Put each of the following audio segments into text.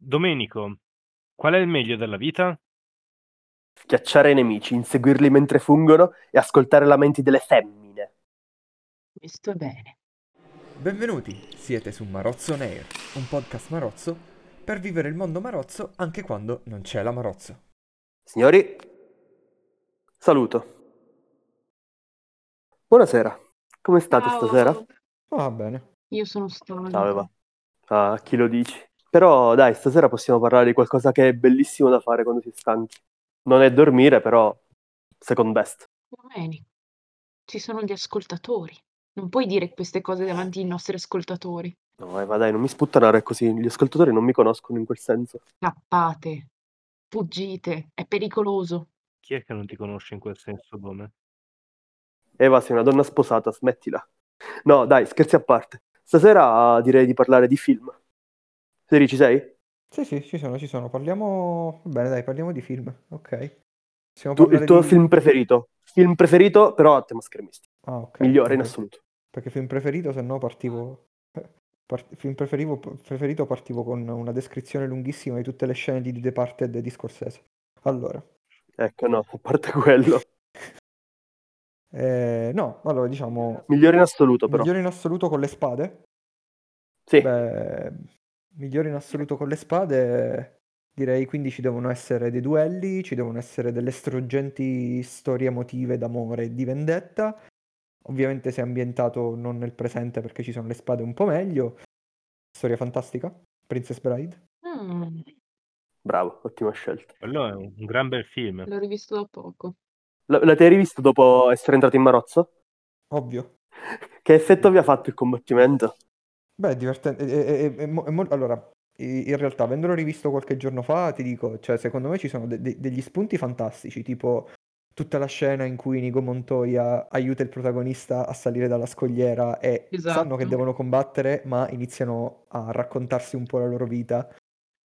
Domenico, qual è il meglio della vita? Schiacciare i nemici, inseguirli mentre fungono e ascoltare lamenti delle femmine. Questo è bene. Benvenuti, siete su Marozzo on Air, un podcast marozzo per vivere il mondo marozzo anche quando non c'è la marozzo. Signori, saluto. Buonasera, come state Ciao. stasera? Va bene. Io sono stanca. Ciao Eva. Ah, chi lo dici? Però dai, stasera possiamo parlare di qualcosa che è bellissimo da fare quando si è stanchi. Non è dormire, però second best. Domenico, ci sono gli ascoltatori. Non puoi dire queste cose davanti ai nostri ascoltatori. No, Eva, dai, non mi sputtanare così. Gli ascoltatori non mi conoscono in quel senso. Scappate, fuggite, è pericoloso. Chi è che non ti conosce in quel senso, Dome? Eva, sei una donna sposata, smettila. No, dai, scherzi a parte. Stasera direi di parlare di film. Seri, ci sei? Sì, sì, ci sono, ci sono. Parliamo... Va bene, dai, parliamo di film. Ok. Tu- il tuo di- film preferito? Film preferito, però a tema schermisti. Ah, ok. Migliore in ok. assoluto. Perché film preferito, se no partivo... part- Film preferivo- preferito partivo con una descrizione lunghissima di tutte le scene di The Departed di Scorsese. Allora, Ecco, no, a parte quello. eh, no, allora diciamo... Migliore in assoluto, però. Migliore in assoluto con le spade? Sì. Beh, migliore in assoluto con le spade, direi quindi ci devono essere dei duelli, ci devono essere delle struggenti storie emotive d'amore e di vendetta. Ovviamente se ambientato non nel presente perché ci sono le spade un po' meglio. Storia fantastica, Princess Bride. Mm, Bravo, ottima scelta. Quello è un un gran bel film. l'ho rivisto da poco. L- l'avete rivisto dopo essere entrato in Marozzo? Ovvio. Che effetto vi ha fatto il combattimento? Beh, è divertente. è- è- è- mo- allora, in realtà, avendolo rivisto qualche giorno fa, ti dico, cioè, secondo me ci sono de- de- degli spunti fantastici, tipo tutta la scena in cui Nigo Montoya aiuta il protagonista a salire dalla scogliera e Esatto. sanno che devono combattere, ma iniziano a raccontarsi un po' la loro vita.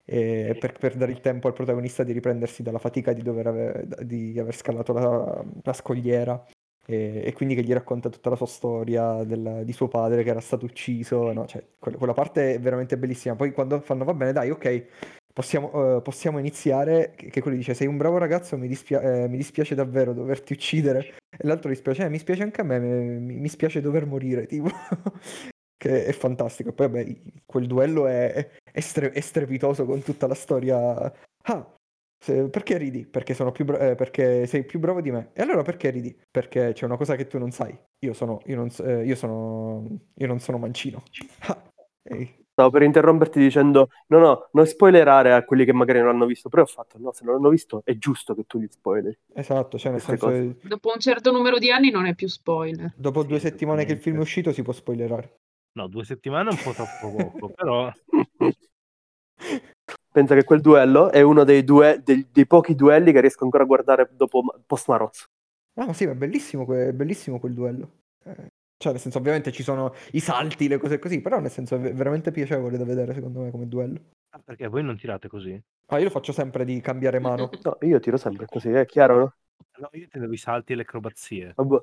per, per dare il tempo al protagonista di riprendersi dalla fatica di dover aver, di aver scalato la, la scogliera e, e quindi che gli racconta tutta la sua storia del- di suo padre che era stato ucciso, no, cioè, quella, quella parte è veramente bellissima. Poi quando fanno, va bene, dai, ok, possiamo, eh, possiamo iniziare, che, che quello dice, sei un bravo ragazzo, mi, dispia- eh, mi dispiace davvero doverti uccidere. E l'altro dispiace, eh, mi spiace anche a me, mi, mi spiace dover morire, tipo. Che è fantastico. Poi, vabbè, quel duello è, è stre- è strepitoso con tutta la storia. Ah, se- perché ridi? Perché sono più bra- eh, perché sei più bravo di me. E allora perché ridi? Perché c'è una cosa che tu non sai. Io sono, io non, eh, io sono, io non sono mancino. Ah. Stavo per interromperti dicendo no, no, non spoilerare a quelli che magari non hanno visto, però ho fatto no, se non hanno visto è giusto che tu li spoileri. Esatto, cioè nel senso, che Dopo un certo numero di anni non è più spoiler. dopo Sì, due settimane che il film è uscito si può spoilerare. No, due settimane è un po' troppo poco, però Pensa che quel duello è uno dei, due, dei, dei pochi duelli che riesco ancora a guardare dopo post Marozzo. Ah, ma sì, ma è bellissimo, que- è bellissimo quel duello. Eh, cioè, nel senso, ovviamente ci sono i salti, le cose così, però nel senso è ve- veramente piacevole da vedere, secondo me, come duello. Ah, perché voi non tirate così? Ah, io lo faccio sempre di cambiare mano. No, io tiro sempre così, è chiaro, no? No, io intendevo i salti e le acrobazie. Vabbè.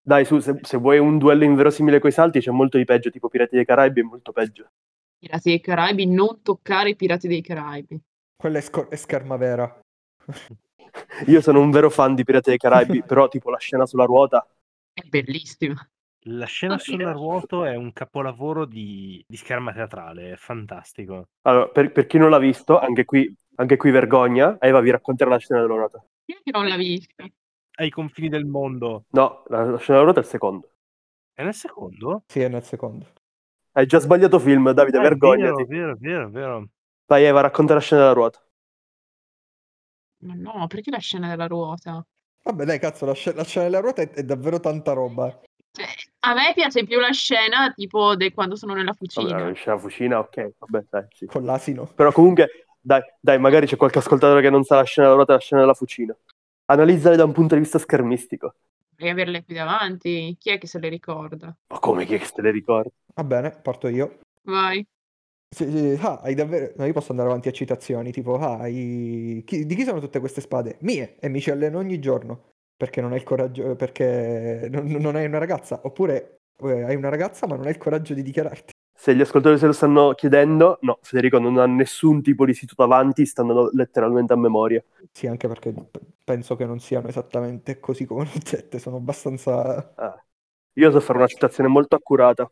Dai, su, se, se vuoi un duello inverosimile coi salti c'è molto di peggio, tipo Pirati dei Caraibi è molto peggio. Pirati dei Caraibi, non toccare i Pirati dei Caraibi. Quella è, scor- è scherma vera. Io sono un vero fan di Pirati dei Caraibi, però tipo la scena sulla ruota, È bellissima. La scena sulla sì. ruoto è un capolavoro di, di scherma teatrale, è fantastico. allora, per, per chi non l'ha visto, anche qui, anche qui vergogna, Eva vi racconterà la scena della ruota. Io che non l'ho vista. Ai confini del mondo. No, la, la scena della ruota è il secondo. È nel secondo? Sì, è nel secondo. Hai già sbagliato film, Davide, è vergognati. Vero, vero, vero, vero. Vai Eva, racconta la scena della ruota. Ma no, perché la scena della ruota? Vabbè, dai, cazzo, la, sc- la scena della ruota è, è davvero tanta roba. Cioè, a me piace più la scena tipo di quando sono nella Vabbè, fucina. la scena fucina, ok, vabbè, dai, sì. Con l'asino. Però comunque, dai, dai, magari c'è qualche ascoltatore che non sa la scena della ruota e la scena della fucina. Analizzale da un punto di vista schermistico. Devi averle qui davanti. Chi è che se le ricorda? Ma come chi è che se le ricorda? Va bene, parto io. Vai. Sì, sì, ah, hai davvero... No, io posso andare avanti a citazioni, tipo, ah, hai... chi- di chi sono tutte queste spade? Mie, e mi ci alleno ogni giorno. Perché non hai il coraggio, perché non, non hai una ragazza. Oppure eh, hai una ragazza ma non hai il coraggio di dichiararti. Se gli ascoltatori se lo stanno chiedendo, no, Federico non ha nessun tipo di sito davanti, stanno letteralmente a memoria. Sì, anche perché p- penso che non siano esattamente così come le dette, sono abbastanza... Ah. Io so fare una citazione molto accurata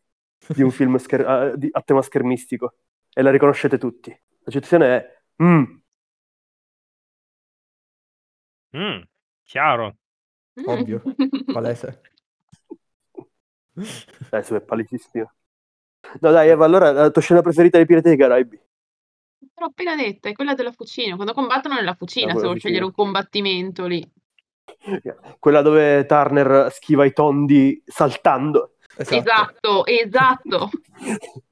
di un film scher- a, di- a tema schermistico e la riconoscete tutti. La citazione è "Mm, Mm, chiaro. Ovvio, palese. Adesso è palesissimo. No dai Eva, allora la tua scena preferita dei Pirati dei Caraibi? L'ho appena detta, è quella della fucina. Quando combattono nella fucina, Ah, se vuoi scegliere un combattimento lì. Quella dove Turner schiva i tondi saltando. Esatto, esatto.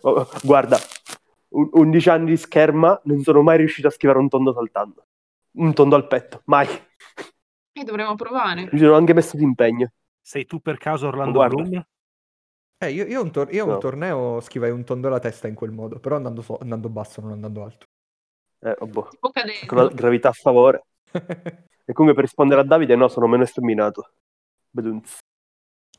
Oh, Guarda, un- 11 anni di scherma, non sono mai riuscito a schivare un tondo saltando. Un tondo al petto, mai. E dovremmo provare. Mi sono anche messo d'impegno. Sei tu per caso Orlando Guarda. Bloom? Eh, io, io un, tor- io un No. torneo schivai un tondo alla testa in quel modo, però andando, so- andando basso, non andando alto. Eh, oh, boh, con la gravità a favore. E comunque per rispondere a Davide, no, sono meno esterminato. Bedunz.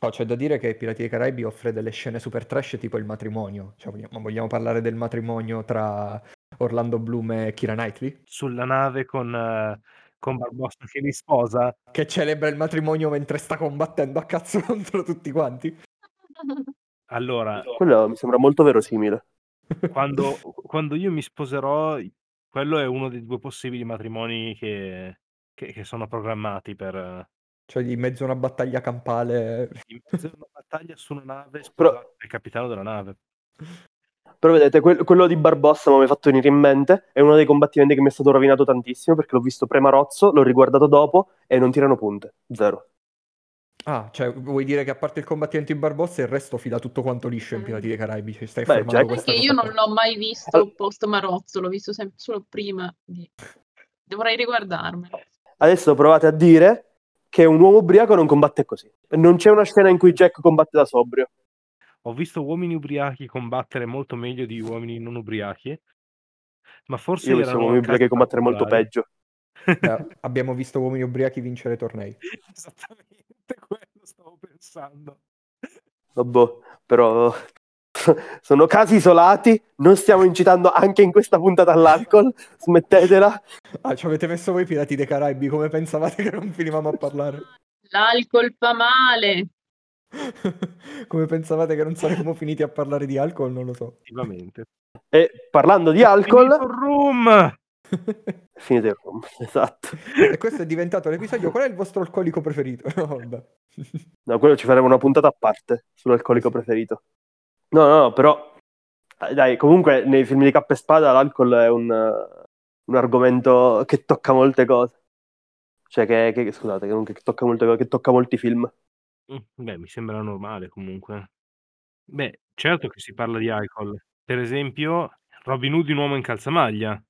Oh, c'è da dire che Pirati dei Caraibi offre delle scene super trash tipo il matrimonio. Cioè, vogliamo, ma vogliamo parlare del matrimonio tra Orlando Bloom e Kira Knightley? Sulla nave con, eh, con Barbossa che li sposa? Che celebra il matrimonio mentre sta combattendo a cazzo contro tutti quanti. Allora, Quello mi sembra molto verosimile. quando, quando io mi sposerò, quello è uno dei due possibili matrimoni che, che- che sono programmati per Cioè, in mezzo a una battaglia campale. in mezzo a una battaglia su una nave Però- sposare il capitano della nave. Però vedete, quel- quello di Barbossa mi ha fatto venire in mente, è uno dei combattimenti che mi è stato rovinato tantissimo perché l'ho visto pre-Marozzo, l'ho riguardato dopo e non tirano punte. Zero. Ah, cioè, vuoi dire che a parte il combattimento in Barbossa il resto fila tutto quanto liscio in Pirati dei Caraibi? Cioè, stai Beh, affermando Jack- questa Perché io non l'ho mai visto post Marozzo, l'ho visto sempre solo prima di... Dovrei riguardarmelo. Adesso provate a dire che un uomo ubriaco non combatte così. Non c'è una scena in cui Jack combatte da sobrio. Ho visto uomini ubriachi combattere molto meglio di uomini non ubriachi, ma forse Io ho visto uomini ubriachi combattere molto peggio. Eh, abbiamo visto uomini ubriachi vincere tornei. Esattamente quello stavo pensando. Vabbè, però sono casi isolati, non stiamo incitando anche in questa puntata all'alcol, smettetela. Ah, ci avete messo voi Pirati dei Caraibi, come pensavate che non finivamo a parlare? L'alcol fa male. come pensavate che non saremmo finiti a parlare di alcol? Non lo so. Effettivamente. E parlando di alcol, Finito il room! finite il rum, esatto. e questo è diventato l'episodio. Qual è il vostro alcolico preferito? No, quello ci faremo una puntata a parte sull'alcolico preferito. No, no, no, però eh, dai, comunque nei film di Cappa e Spada l'alcol è un, eh, un argomento che tocca molte cose. Cioè che, che- scusate, che, che tocca molte cose, che tocca molti film. Mm, Beh, mi sembra normale comunque. Beh, certo che si parla di alcol. Per esempio, Robin Hood, un uomo in calzamaglia.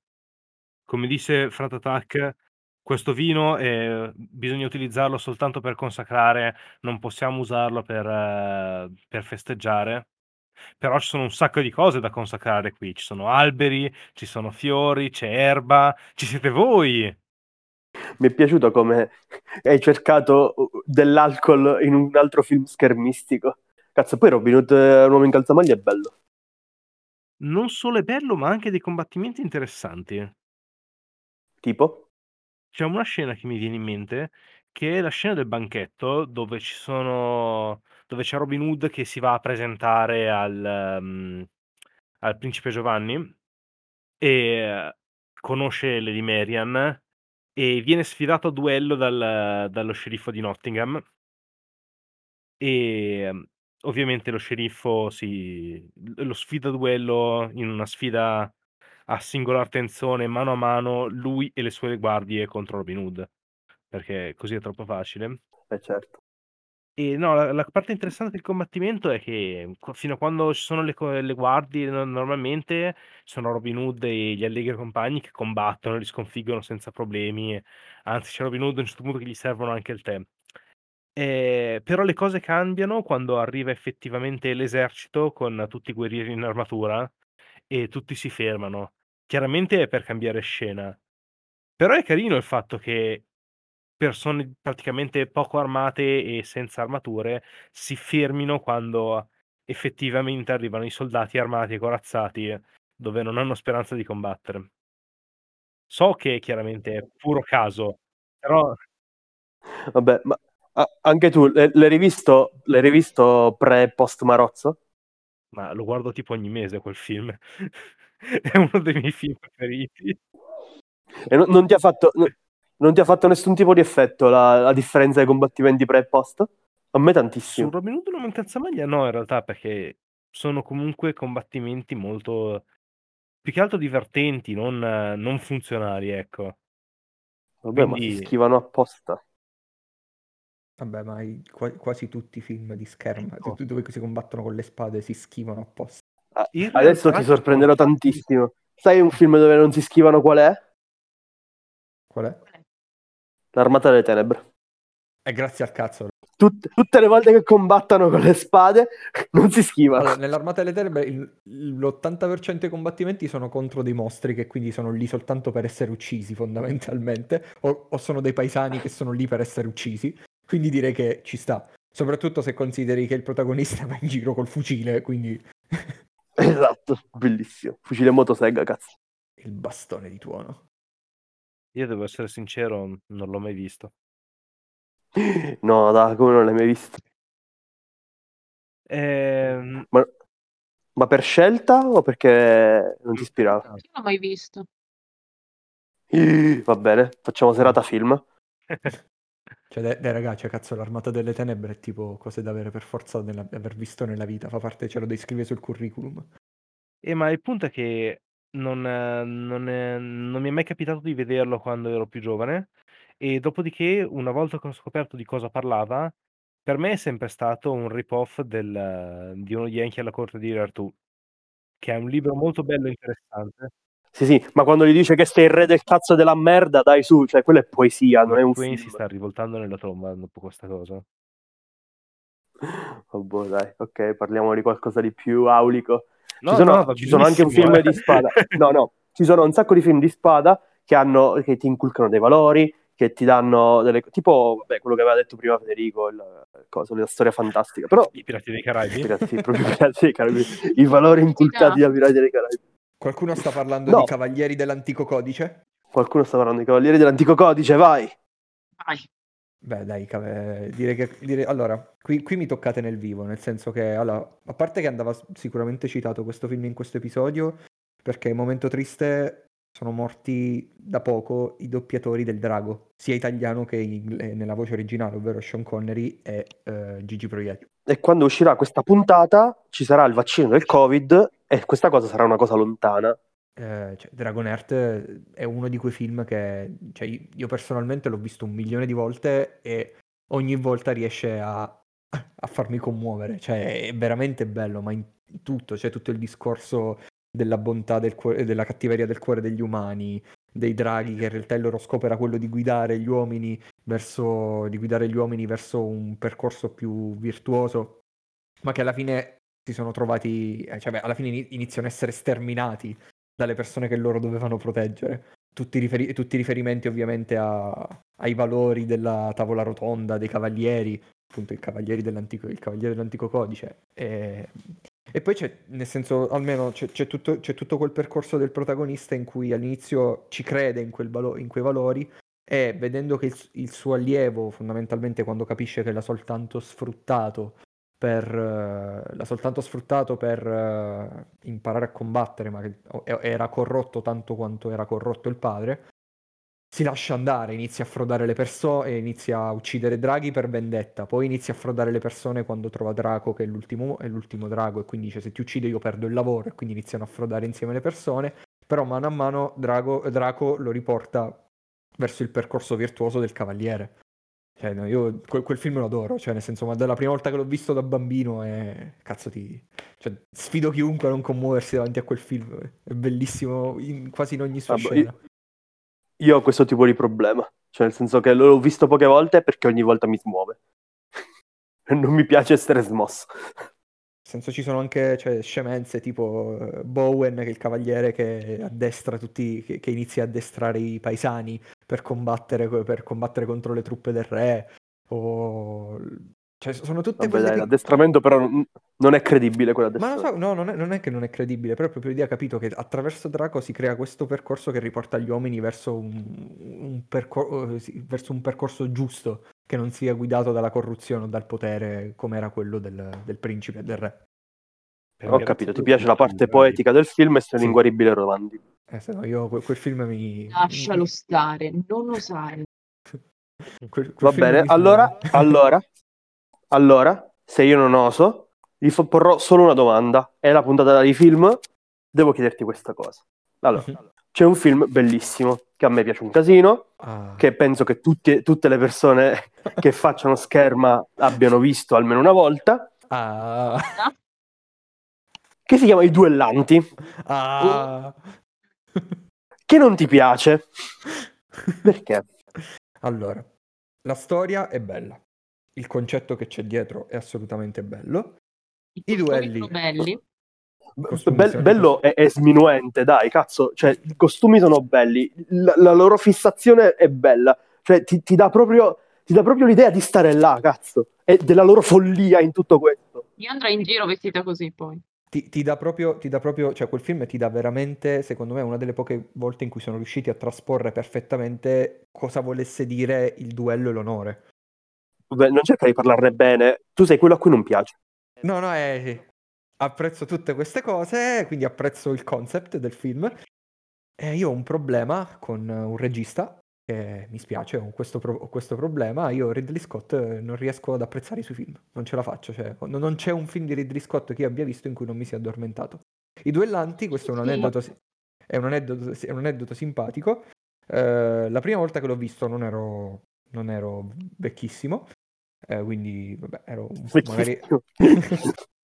Come disse Frat Attack, questo vino eh, bisogna utilizzarlo soltanto per consacrare, non possiamo usarlo per, eh, per festeggiare. Però ci sono un sacco di cose da consacrare qui. Ci sono alberi, ci sono fiori, c'è erba, ci siete voi. Mi è piaciuto come hai cercato dell'alcol in un altro film schermistico. Cazzo, poi Robin Hood, eh, un uomo in calzamaglia è bello. Non solo è bello, ma anche dei combattimenti interessanti. Tipo? C'è una scena che mi viene in mente, che è la scena del banchetto dove ci sono dove c'è Robin Hood che si va a presentare al, mhmm, al principe Giovanni e conosce Lady Marian e viene sfidato a duello dal dallo sceriffo di Nottingham. Ehm, ovviamente lo sceriffo si lo sfida a duello in una sfida a singolar tensione, mano a mano, lui e le sue guardie contro Robin Hood, perché così è troppo facile. Eh certo. E no, la la parte interessante del combattimento è che fino a quando ci sono le le guardie no normalmente sono Robin Hood e gli allegri compagni che combattono, li sconfiggono senza problemi, anzi c'è Robin Hood a un certo punto che gli servono anche il tè. Ehm, però le cose cambiano quando arriva effettivamente l'esercito con tutti i guerrieri in armatura e tutti si fermano. Chiaramente è per cambiare scena. Però è carino il fatto che persone praticamente poco armate e senza armature si fermino quando effettivamente arrivano i soldati armati e corazzati dove non hanno speranza di combattere. So che chiaramente è puro caso, però Vabbè, ma a- anche tu l'hai rivisto, l'hai rivisto pre e post Marozzo? Ma lo guardo tipo ogni mese quel film. È uno dei miei film preferiti. E non, non ti ha fatto, non ti ha fatto nessun tipo di effetto la, la differenza dei combattimenti pre e post? A me Su tantissimo. Robin Hood non mancanza maglia no, in realtà, perché sono comunque combattimenti molto più che altro divertenti, non, non funzionali, ecco. Vabbè, ma si Quindi schivano apposta. Vabbè, ma i- qua- quasi tutti i film di scherma, Ecco. tutti dove si combattono con le spade si schivano apposta. Ah, Adesso ti sorprenderò tantissimo. Sai un film dove non si schivano qual è? Qual è? L'Armata delle Tenebre. È grazie al cazzo. Tut- tutte le volte che combattono con le spade non si schivano. Allora, nell'Armata delle Tenebre il- l'80% dei combattimenti sono contro dei mostri che quindi sono lì soltanto per essere uccisi fondamentalmente, o, o sono dei paesani che sono lì per essere uccisi, quindi direi che ci sta. Soprattutto se consideri che il protagonista va in giro col fucile, quindi Esatto, bellissimo. Fucile motosega, cazzo. il bastone di tuono. Io devo essere sincero, non l'ho mai visto. No, dai, come non l'hai mai visto? Ehm, Ma, ma per scelta o perché non ti ispirava? Io non l'ho mai visto. Va bene, facciamo serata film. Cioè, dai, dai ragazzi, cioè, cazzo, l'Armata delle Tenebre è tipo cose da avere per forza nella- aver visto nella vita, fa parte, ce lo devi scrivere sul curriculum. Eh, ma il punto è che non, eh, non è- non mi è mai capitato di vederlo quando ero più giovane e dopodiché, una volta che ho scoperto di cosa parlava, per me è sempre stato un rip-off del, di uno Yankee alla corte di Artù, che è un libro molto bello e interessante. Sì, sì, ma quando gli dice che sei il re del cazzo della merda, dai su, cioè quella è poesia, non è un Twain si sta rivoltando nella tomba dopo questa cosa. Vabbè, dai, ok, parliamo di qualcosa di più aulico. No, ci sono, no, ci sono anche un film eh. di spada. No, no, ci sono un sacco di film di spada che, hanno, che ti inculcano dei valori, che ti danno delle... Tipo, vabbè, quello che aveva detto prima Federico, il, il coso, la storia fantastica. Però, I Pirati dei Caraibi? ragazzi, proprio i Pirati dei Caraibi, i valori inculcati da Pirati dei Caraibi. Qualcuno sta parlando No. di Cavalieri dell'Antico Codice? Qualcuno sta parlando di Cavalieri dell'Antico Codice, vai! Vai. Beh, dai, eh, direi che... direi- Allora, qui, qui mi toccate nel vivo, nel senso che, allora, a parte che andava sicuramente citato questo film in questo episodio, perché in momento triste sono morti da poco i doppiatori del drago, sia italiano che in- eh, nella voce originale, ovvero Sean Connery e eh, Gigi Proietti. E quando uscirà questa puntata ci sarà il vaccino del Covid e questa cosa sarà una cosa lontana. Eh, cioè, Dragon Heart eh, è uno di quei film che cioè, io personalmente l'ho visto un milione di volte e ogni volta riesce a, a farmi commuovere. Cioè, è veramente bello, ma in tutto, c'è tutto il discorso della bontà del cuore, della cattiveria del cuore degli umani, dei draghi, che in realtà il loro scopo era quello di guidare gli uomini verso, guidare gli uomini verso un percorso più virtuoso, ma che alla fine si sono trovati, eh, cioè, beh, alla fine ini- iniziano a essere sterminati dalle persone che loro dovevano proteggere. Tutti, riferi- tutti riferimenti ovviamente a- ai valori della tavola rotonda, dei cavalieri, appunto i cavalieri dell'antico, il cavaliere dell'antico codice. E, e poi c'è, nel senso, almeno c'è, c'è tutto, c'è tutto quel percorso del protagonista in cui all'inizio ci crede in, valo- in quei valori e vedendo che il, il suo allievo, fondamentalmente quando capisce che l'ha soltanto sfruttato per, eh, l'ha soltanto sfruttato per eh, imparare a combattere, ma che era corrotto tanto quanto era corrotto il padre, si lascia andare, inizia a frodare le persone, inizia a uccidere draghi per vendetta, poi inizia a frodare le persone quando trova Draco che è l'ultimo, è l'ultimo drago e quindi dice se ti uccido io perdo il lavoro e quindi iniziano a frodare insieme le persone, però mano a mano Drago- Draco lo riporta verso il percorso virtuoso del cavaliere. Cioè, no, io quel, quel film lo adoro, cioè, nel senso, ma dalla prima volta che l'ho visto da bambino è... Cazzo ti... Cioè, sfido chiunque a non commuoversi davanti a quel film, è bellissimo in, quasi in ogni sua Vabbè, scena. Io ho questo tipo di problema, cioè nel senso che l'ho visto poche volte perché ogni volta mi smuove. E non mi piace essere smosso. Senso ci sono anche cioè, scemenze tipo eh, Bowen, che è il cavaliere che addestra tutti, che, che inizia a addestrare i paesani per combattere, per combattere contro le truppe del re, o Cioè, sono tutte Vabbè, quelle dai, pic- l'addestramento però non- non è credibile Ma lo so, no, non è, non è che non è credibile, però è proprio l'idea, capito, che attraverso Draco si crea questo percorso che riporta gli uomini verso un, un percor- eh, verso un percorso giusto, che non sia guidato dalla corruzione o dal potere come era quello del, del principe e del re. Per Ho capito, ti piace la parte poetica del film e sei un Sì. inguaribile Rovandi. Eh, se no io quel, quel film mi... Lascialo stare, non osare. quel- quel Va bene, allora, allora, allora, se io non oso, gli porrò solo una domanda. È la puntata di film, devo chiederti questa cosa. Allora, Mhm. c'è un film bellissimo che a me piace un casino, Ah, che penso che tutti- tutte le persone che facciano scherma abbiano visto almeno una volta, ah, che si chiama I Duellanti, ah. che non ti piace. Perché? Allora, la storia è bella, il concetto che c'è dietro è assolutamente bello. I I duelli. sono belli. Be- bello è, è sminuente, dai, cazzo. Cioè, i costumi sono belli, la, la loro fissazione è bella. Cioè, ti, ti dà proprio, ti dà proprio l'idea di stare là, cazzo. E della loro follia in tutto questo. Io andrò in giro vestita così poi. Ti, ti dà proprio, ti dà proprio, cioè quel film ti dà veramente, secondo me, una delle poche volte in cui sono riusciti a trasporre perfettamente cosa volesse dire il duello e l'onore. Beh, non cerca di parlarne bene, tu sei quello a cui non piace. No, no, è... apprezzo tutte queste cose, quindi apprezzo il concept del film. E io ho un problema con un regista, che mi spiace, ho questo, pro- ho questo problema. Io Ridley Scott eh, non riesco ad apprezzare i suoi film, non ce la faccio. Cioè, non c'è un film di Ridley Scott che io abbia visto in cui non mi sia addormentato. I Duellanti, questo è un aneddoto, è un aneddoto, è un aneddoto simpatico. Eh, la prima volta che l'ho visto non ero, non ero vecchissimo, eh, quindi vabbè, ero magari...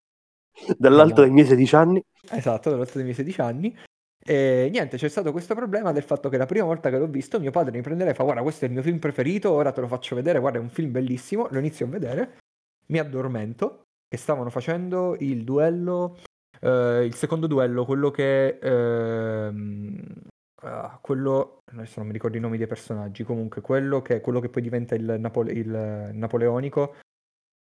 Dall'alto No. dei miei 16 anni. Esatto, dall'alto dei miei 16 anni. E niente, c'è stato questo problema del fatto che la prima volta che l'ho visto, mio padre mi prendeva e fa: Guarda, questo è il mio film preferito, ora te lo faccio vedere. Guarda, è un film bellissimo. Lo inizio a vedere, mi addormento. Che stavano facendo il duello, eh, il secondo duello, quello che. ah, quello. Adesso non mi ricordo i nomi dei personaggi. Comunque, quello che, quello che poi diventa il, Napole- il napoleonico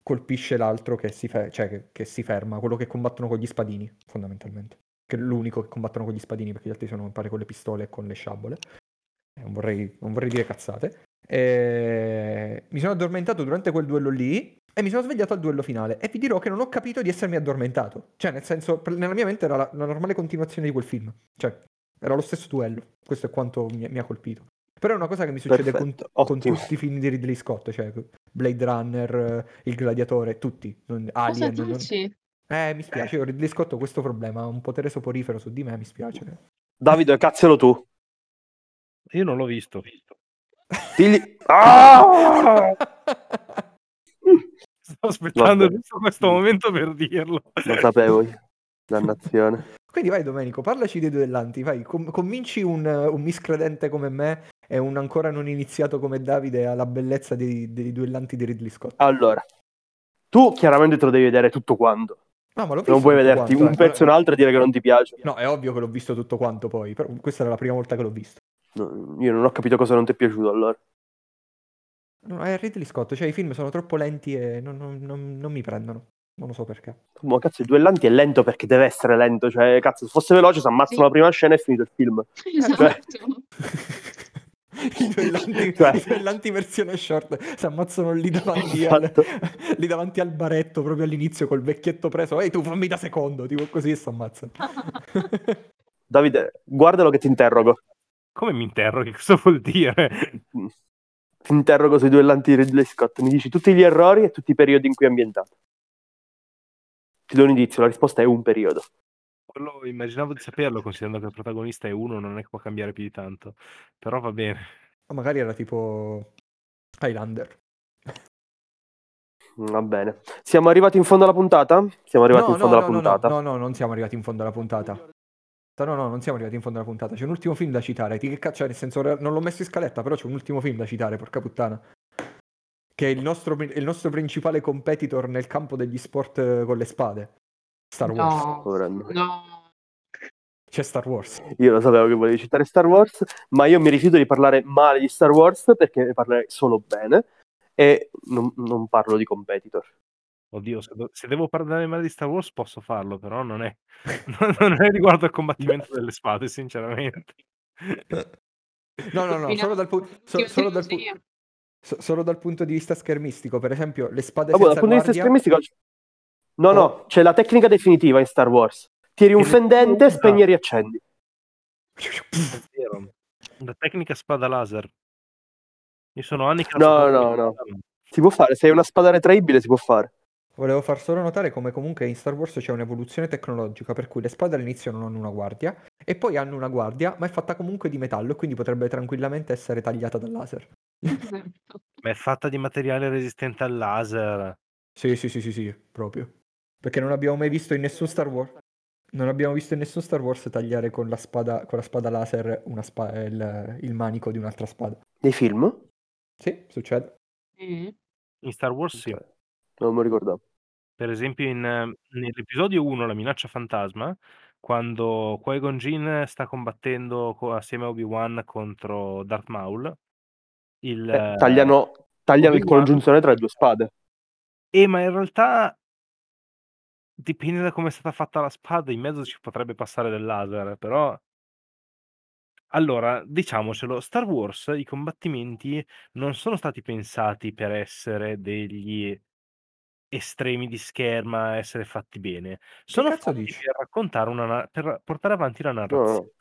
colpisce l'altro che si, fe- cioè, che- che si ferma, quello che combattono con gli spadini, fondamentalmente. Che è l'unico che combattono con gli spadini, perché gli altri sono, mi pare, con le pistole e con le sciabole. Eh, Non vorrei, non vorrei dire cazzate. E... Mi sono addormentato durante quel duello lì e mi sono svegliato al duello finale. E vi dirò che non ho capito di essermi addormentato. Cioè, nel senso, nella mia mente era la, la normale continuazione di quel film. Cioè, era lo stesso duello. Questo è quanto mi, mi ha colpito. Però è una cosa che mi succede con, Perfetto, con tutti i film di Ridley Scott, cioè Blade Runner, Il Gladiatore, tutti. non- Cosa Alien. non-? Eh, mi spiace, io Ridley Scott ho questo problema, ha un potere soporifero su di me, mi spiace. Davide, cazzelo tu. Io non l'ho visto. Digli- Ah! Sto aspettando Vabbè. questo momento per dirlo. Lo sapevo io. Dannazione. Quindi vai Domenico, parlaci dei duellanti, vai, com- convinci un, un miscredente come me e un ancora non iniziato come Davide alla bellezza dei, dei duellanti di Ridley Scott. Allora, tu chiaramente te lo devi vedere tutto quanto. No, ma l'ho visto Non puoi vederti quanto, un eh. pezzo e un altro e dire che non ti piace. No, è ovvio che l'ho visto tutto quanto poi, però questa era la prima volta che l'ho visto. No, io non ho capito cosa non ti è piaciuto allora. No, è Ridley Scott, cioè i film sono troppo lenti e non, non- non- non mi prendono. Non lo so perché. Ma cazzo, il duellanti è lento perché deve essere lento. Cioè, cazzo, se fosse veloce si ammazzano Sì. la prima scena e è finito il film. Esatto. I duellanti, Cioè- i duellanti versione short si ammazzano lì davanti, al, Esatto. lì davanti al baretto proprio all'inizio col vecchietto preso. Ehi tu fammi da secondo, tipo così e si ammazzano. Davide, guardalo che ti interrogo. Come mi interroghi? Cosa vuol dire? Ti interrogo sui duellanti di Ridley Scott. Mi dici tutti gli errori e tutti i periodi in cui è ambientato. Ti do un indizio, la risposta è un periodo. Quello immaginavo di saperlo, considerando che il protagonista è uno, non è che può cambiare più di tanto. Però va bene. O magari era tipo Highlander. Mm, Va bene. Siamo arrivati in fondo alla puntata? Siamo arrivati no, in fondo no, alla no, puntata. No, no, no, non siamo arrivati in fondo alla puntata. No, no, non siamo arrivati in fondo alla puntata. C'è un ultimo film da citare. Ti che cazzo, nel senso, non l'ho messo in scaletta, però c'è un ultimo film da citare, porca puttana. Che è il nostro, il nostro principale competitor nel campo degli sport eh, con le spade. Star Wars. No, no. C'è Star Wars. Io lo sapevo che volevi citare Star Wars, ma io mi rifiuto di parlare male di Star Wars perché ne parlerei solo bene. e non, non parlo di competitor. Oddio, se, do- se devo parlare male di Star Wars posso farlo, però non è, non è riguardo al combattimento delle spade, sinceramente. No, no, no, solo dal, pu- so- solo, dal pu-. So- solo dal punto di vista schermistico. Per esempio, le spade Vabbè, dal senza punto di vista guardia... estremistico... No, no, c'è la tecnica definitiva in Star Wars. Tiri un fendente, spegni e riaccendi. La tecnica spada laser. Io sono anni che No, no, no. Si può fare, se hai una spada retraibile si può fare. Volevo far solo notare come comunque in Star Wars c'è un'evoluzione tecnologica per cui le spade all'inizio non hanno una guardia e poi hanno una guardia ma è fatta comunque di metallo e quindi potrebbe tranquillamente essere tagliata dal laser. Esatto. Ma è fatta di materiale resistente al laser. Sì, sì, sì, sì, sì, proprio. Perché non abbiamo mai visto in nessun Star Wars. Non abbiamo visto in nessun Star Wars tagliare con la spada, con la spada laser una spa- il, il manico di un'altra spada. Nei film? Sì, succede. Eh, In Star Wars sì. Non mi ricordavo. Per esempio in, eh, nell'episodio 1, La minaccia fantasma, quando Qui-Gon Jinn sta combattendo co- assieme a Obi-Wan contro Darth Maul, il, Eh, tagliano tagliano il Obi-Wan- congiunzione tra le due spade. Eh, ma in realtà dipende da come è stata fatta la spada, in mezzo ci potrebbe passare del laser, però... Allora, diciamocelo, Star Wars, i combattimenti non sono stati pensati per essere degli estremi di scherma, essere fatti bene. Sono fatti dici? per raccontare una na- per portare avanti la No, no, narrazione. no.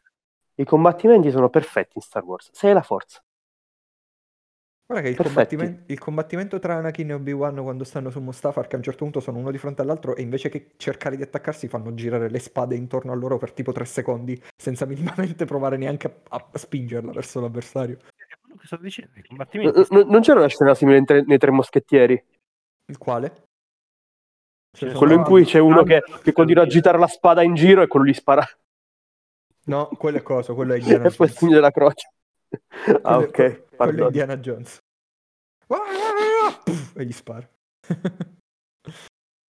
I combattimenti sono perfetti in Star Wars. Sei la forza. Guarda che il combattimento, il combattimento tra Anakin e Obi-Wan quando stanno su Mustafar, che a un certo punto sono uno di fronte all'altro e invece che cercare di attaccarsi fanno girare le spade intorno a loro per tipo tre secondi, senza minimamente provare neanche a, a spingerla verso l'avversario. È quello che sto dicendo, i combattimenti n- non c'era una scena simile nei Tre Moschettieri? Il quale? Sono Quello in cui c'è uno che, che continua a agitare la spada in giro e quello gli spara No, quello è cosa? Quello è Indiana e poi Jones. stringe la croce. Ah, Quello è- ok. quello è Pardon. Indiana Jones. E gli spara.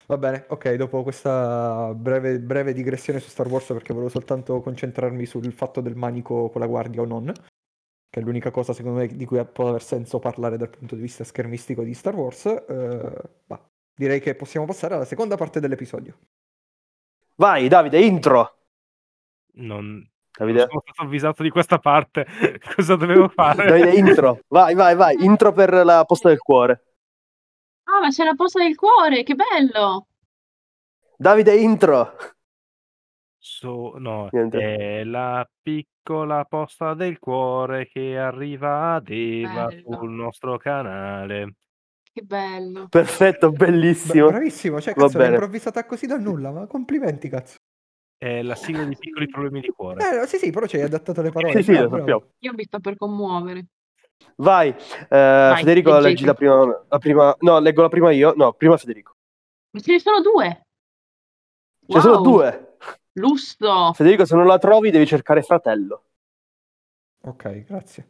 Va bene, ok, dopo questa breve, breve digressione su Star Wars, perché volevo soltanto concentrarmi sul fatto del manico con la guardia o non, che è l'unica cosa secondo me di cui può aver senso parlare dal punto di vista schermistico di Star Wars, eh, bah, direi che possiamo passare alla seconda parte dell'episodio. Vai, Davide, intro. Non, non Davide, sono stato avvisato di questa parte. Cosa dovevo fare? Davide, intro. Vai, vai, vai. Intro per la posta del cuore. Ah, ma c'è la posta del cuore, che bello! Davide, intro. So- no, Niente. è la piccola posta del cuore che arriva ad Eva Bello. sul nostro canale. Che bello. Perfetto, Beh, bellissimo. bravissimo, cioè cazzo bene. improvvisata così dal nulla, ma complimenti cazzo. È la sigla di piccoli problemi di cuore. Eh, sì sì, però ci hai adattato le parole. Sì, sì, lo sappiamo. Io mi sto per commuovere. Vai, eh, Federico, leggete. leggi la prima, la prima. No, leggo la prima io. No, prima Federico. Ma ce ne sono due! Ce ne sono Wow, due. Lusso! Federico, se non la trovi, devi cercare fratello. Ok, grazie.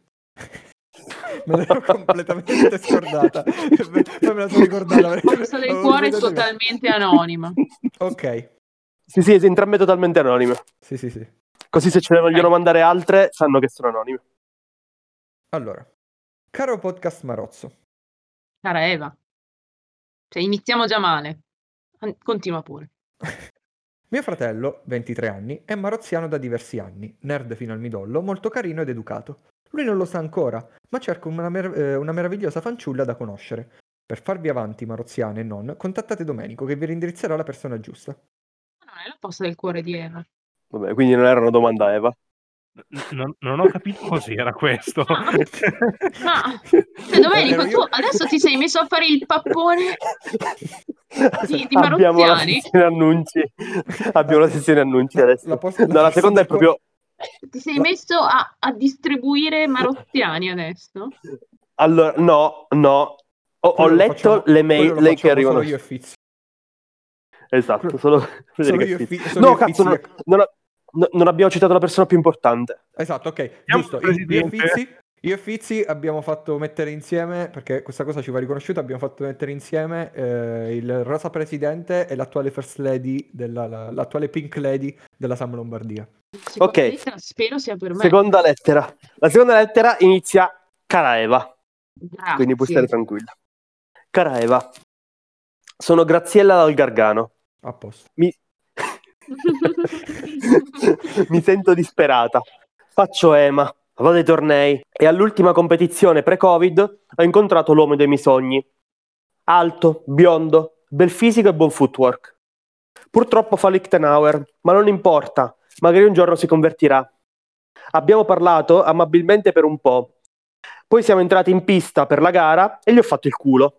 Me l'ero completamente scordata. Poi me la sono ricordata. Posta del cuore è totalmente anonima. Ok, Sì, sì, entrambe totalmente anonime. sì, sì, sì. Così se ce ne vogliono mandare altre, sanno che sono anonime. Allora, caro podcast Marozzo, Cara Eva. Cioè, iniziamo già male. Continua pure. mio fratello, 23 anni, è marozziano da diversi anni, nerd fino al midollo, molto carino ed educato. Lui non lo sa ancora, ma cerca una, mer- eh, una meravigliosa fanciulla da conoscere. Per farvi avanti, marozziane e non, contattate Domenico che vi rindirizzerà la persona giusta. Ma non è la posta del cuore di Eva. Vabbè, quindi non era una domanda a Eva. Non, non ho capito cos'era questo. Ma, cioè, Domenico, tu adesso ti sei messo a fare il pappone di, di Abbiamo la sezione annunci. Abbiamo la sezione annunci adesso. La posta- No, la seconda è proprio. Ti sei messo a, a distribuire Marozziani adesso? Allora, no, no. Ho, ho letto facciamo- le mail le che arrivano. Solo io e Fizz. Esatto, solo Solo Federica io e solo No, io cazzo, non, non non abbiamo citato la persona più importante. Esatto, ok, giusto. Io, e io e Fizzi abbiamo fatto mettere insieme, perché questa cosa ci va riconosciuta, abbiamo fatto mettere insieme eh, il Rosa Presidente e l'attuale First Lady, della, la- l'attuale Pink Lady della Sam Lombardia. Seconda Ok. lettera, spero sia per me. Seconda lettera. La seconda lettera inizia cara Eva, Grazie. quindi puoi stare tranquilla. Cara Eva, sono Graziella dal Gargano. A posto. Mi... Mi sento disperata. Faccio EMA, vado ai tornei e all'ultima competizione pre-Covid ho incontrato l'uomo dei miei sogni. Alto, biondo, bel fisico e buon footwork. Purtroppo fa Lichtenauer, ma non importa, magari un giorno si convertirà. Abbiamo parlato amabilmente per un po'. Poi siamo entrati in pista per la gara e gli ho fatto il culo.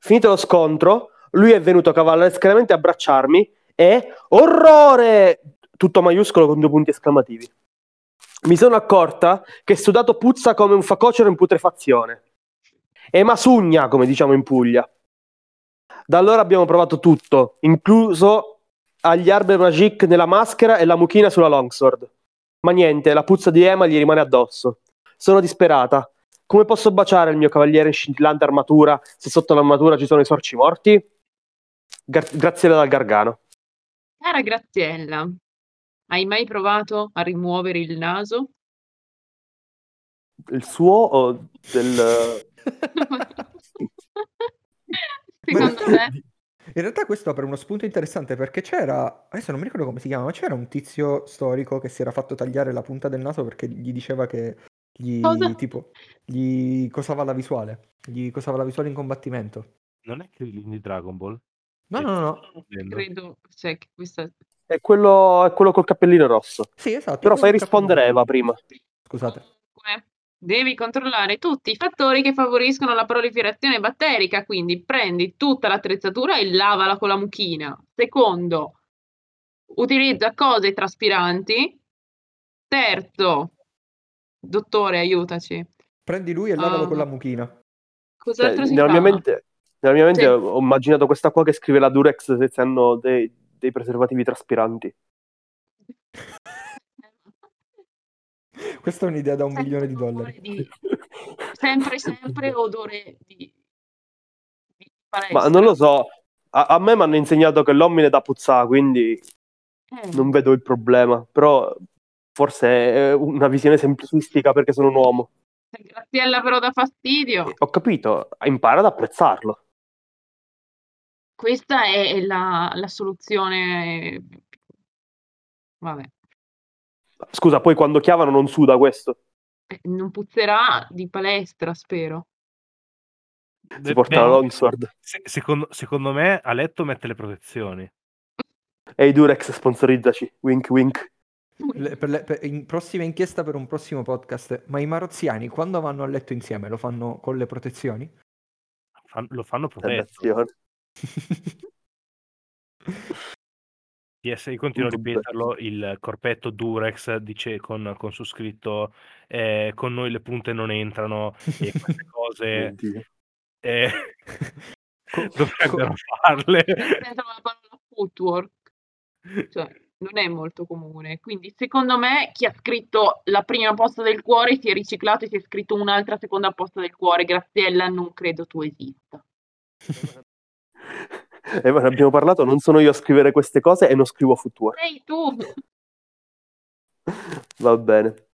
Finito lo scontro, lui è venuto cavallerescamente a abbracciarmi e orrore! Tutto maiuscolo con due punti esclamativi. Mi sono accorta che sudato puzza come un facocero in putrefazione. E masugna, come diciamo in Puglia. Da allora abbiamo provato tutto, incluso agli Arbe Magic nella maschera e la mucchina sulla longsword. Ma niente, la puzza di Ema gli rimane addosso. Sono disperata. Come posso baciare il mio cavaliere in scintillante armatura se sotto l'armatura ci sono i sorci morti? Gar- Graziella dal Gargano. Cara Graziella, hai mai provato a rimuovere il naso? Il suo o del... Secondo me, in realtà questo apre uno spunto interessante perché c'era, adesso non mi ricordo come si chiama, ma c'era un tizio storico che si era fatto tagliare la punta del naso perché gli diceva che gli, Cosa? tipo, gli cosava la visuale, gli cosava la visuale in combattimento. Non è Krillin di Dragon Ball? No, Che no, no, no. credo, cioè, che questa... È quello, è quello col cappellino rosso. Sì, esatto. Però fai rispondere. Eva prima. Scusate. Comunque, devi controllare tutti i fattori che favoriscono la proliferazione batterica, quindi prendi tutta l'attrezzatura e lavala con la mucchina. Secondo, utilizza cose traspiranti. Terzo, dottore, aiutaci. Prendi lui e lavalo Ah. con la mucchina. Cioè, Cos'altro si nella, fa? mia mente, nella mia mente Sì. ho immaginato questa qua che scrive la Durex se hanno dei, dei preservativi traspiranti. Questa è un'idea da un Sempre milione di dollari. di- sempre, sempre odore di, di Ma non lo so, a, a me mi hanno insegnato che l'omine da puzzà, quindi Eh, non vedo il problema. Però forse è una visione semplicistica perché sono un uomo. Graziella però dà fastidio. Ho capito, impara ad apprezzarlo. Questa è la, la soluzione. Vabbè, Scusa, poi quando chiavano non suda questo. Eh, non puzzerà di palestra, spero. Si porta la longsword. se- secondo, secondo me a letto mette le protezioni. Ehi Durex, sponsorizzaci. Wink wink. Le- per le- per- in prossima inchiesta per un prossimo podcast. Ma i marozziani quando vanno a letto insieme lo fanno con le protezioni? Fan- lo fanno protetto. Io continuo a ripeterlo, il corpetto Durex dice con, con su scritto eh, con noi le punte non entrano e queste cose eh, Co- dovrebbero co- farle. La parola footwork, cioè non è molto comune. Quindi, secondo me, chi ha scritto la prima posta del cuore si è riciclato e si è scritto un'altra seconda posta del cuore. Graziella, non credo tu esista. Eva, ne abbiamo parlato, non sono io a scrivere queste cose e non scrivo footwork. Sei tu! Va bene.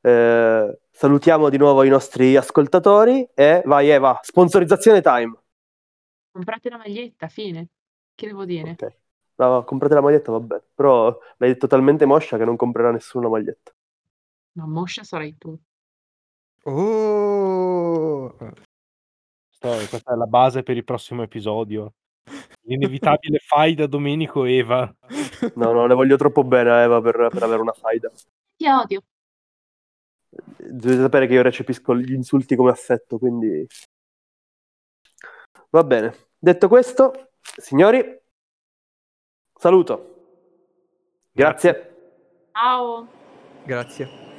Eh, salutiamo di nuovo i nostri ascoltatori e vai Eva, sponsorizzazione time. Comprate la maglietta, fine. Che devo dire? Ok. No, comprate la maglietta, va bene. Però l'hai detto talmente moscia che non comprerà nessuno la maglietta. Ma moscia sarai tu. Oh! Sto- questa è la base per il prossimo episodio. L'inevitabile fai da Domenico e Eva. No, no, le voglio troppo bene a Eva per, per avere una faida. Ti odio. Dovete sapere che io recepisco gli insulti come affetto, quindi... Va bene. Detto questo, signori, saluto. Grazie. Ciao. Grazie.